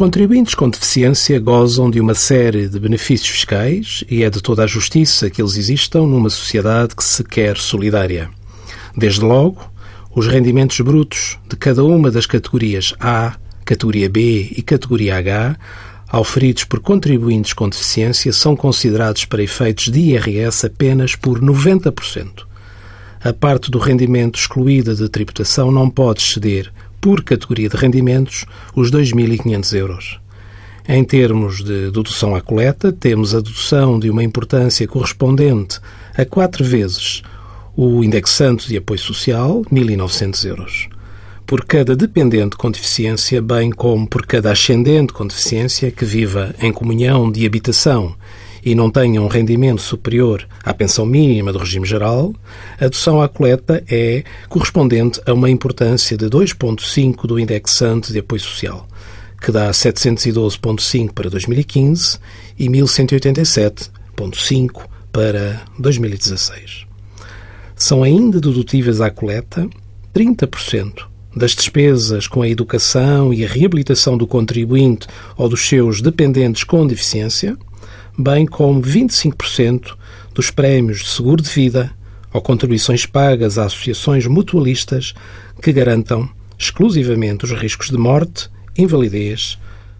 contribuintes com deficiência gozam de uma série de benefícios fiscais e é de toda a justiça que eles existam numa sociedade que se quer solidária. Desde logo, os rendimentos brutos de cada uma das categorias A, categoria B e categoria H, auferidos por contribuintes com deficiência, são considerados para efeitos de IRS apenas por 90%. A parte do rendimento excluída de tributação não pode exceder por categoria de rendimentos, os 2.500 euros. Em termos de dedução à coleta, temos a dedução de uma importância correspondente a quatro vezes o indexante de apoio social, 1.900 euros. Por cada dependente com deficiência, bem como por cada ascendente com deficiência que viva em comunhão de habitação e não tenha um rendimento superior à pensão mínima do regime geral, a adoção à coleta é correspondente a uma importância de 2,5 do indexante de apoio social, que dá 712,5 para 2015 e 1187,5 para 2016. São ainda dedutíveis à coleta 30% das despesas com a educação e a reabilitação do contribuinte ou dos seus dependentes com deficiência, bem como 25% dos prémios de seguro de vida ou contribuições pagas a associações mutualistas que garantam exclusivamente os riscos de morte, invalidez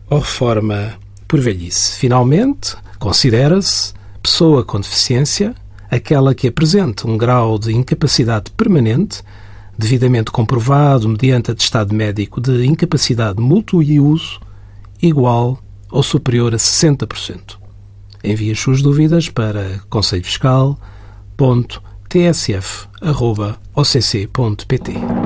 ou reforma por velhice. Finalmente, considera-se pessoa com deficiência aquela que apresenta um grau de incapacidade permanente, devidamente comprovado mediante atestado médico de incapacidade mútuo e uso, igual ou superior a 60%. Envie as suas dúvidas para conselhofiscal.tsf.occ.pt.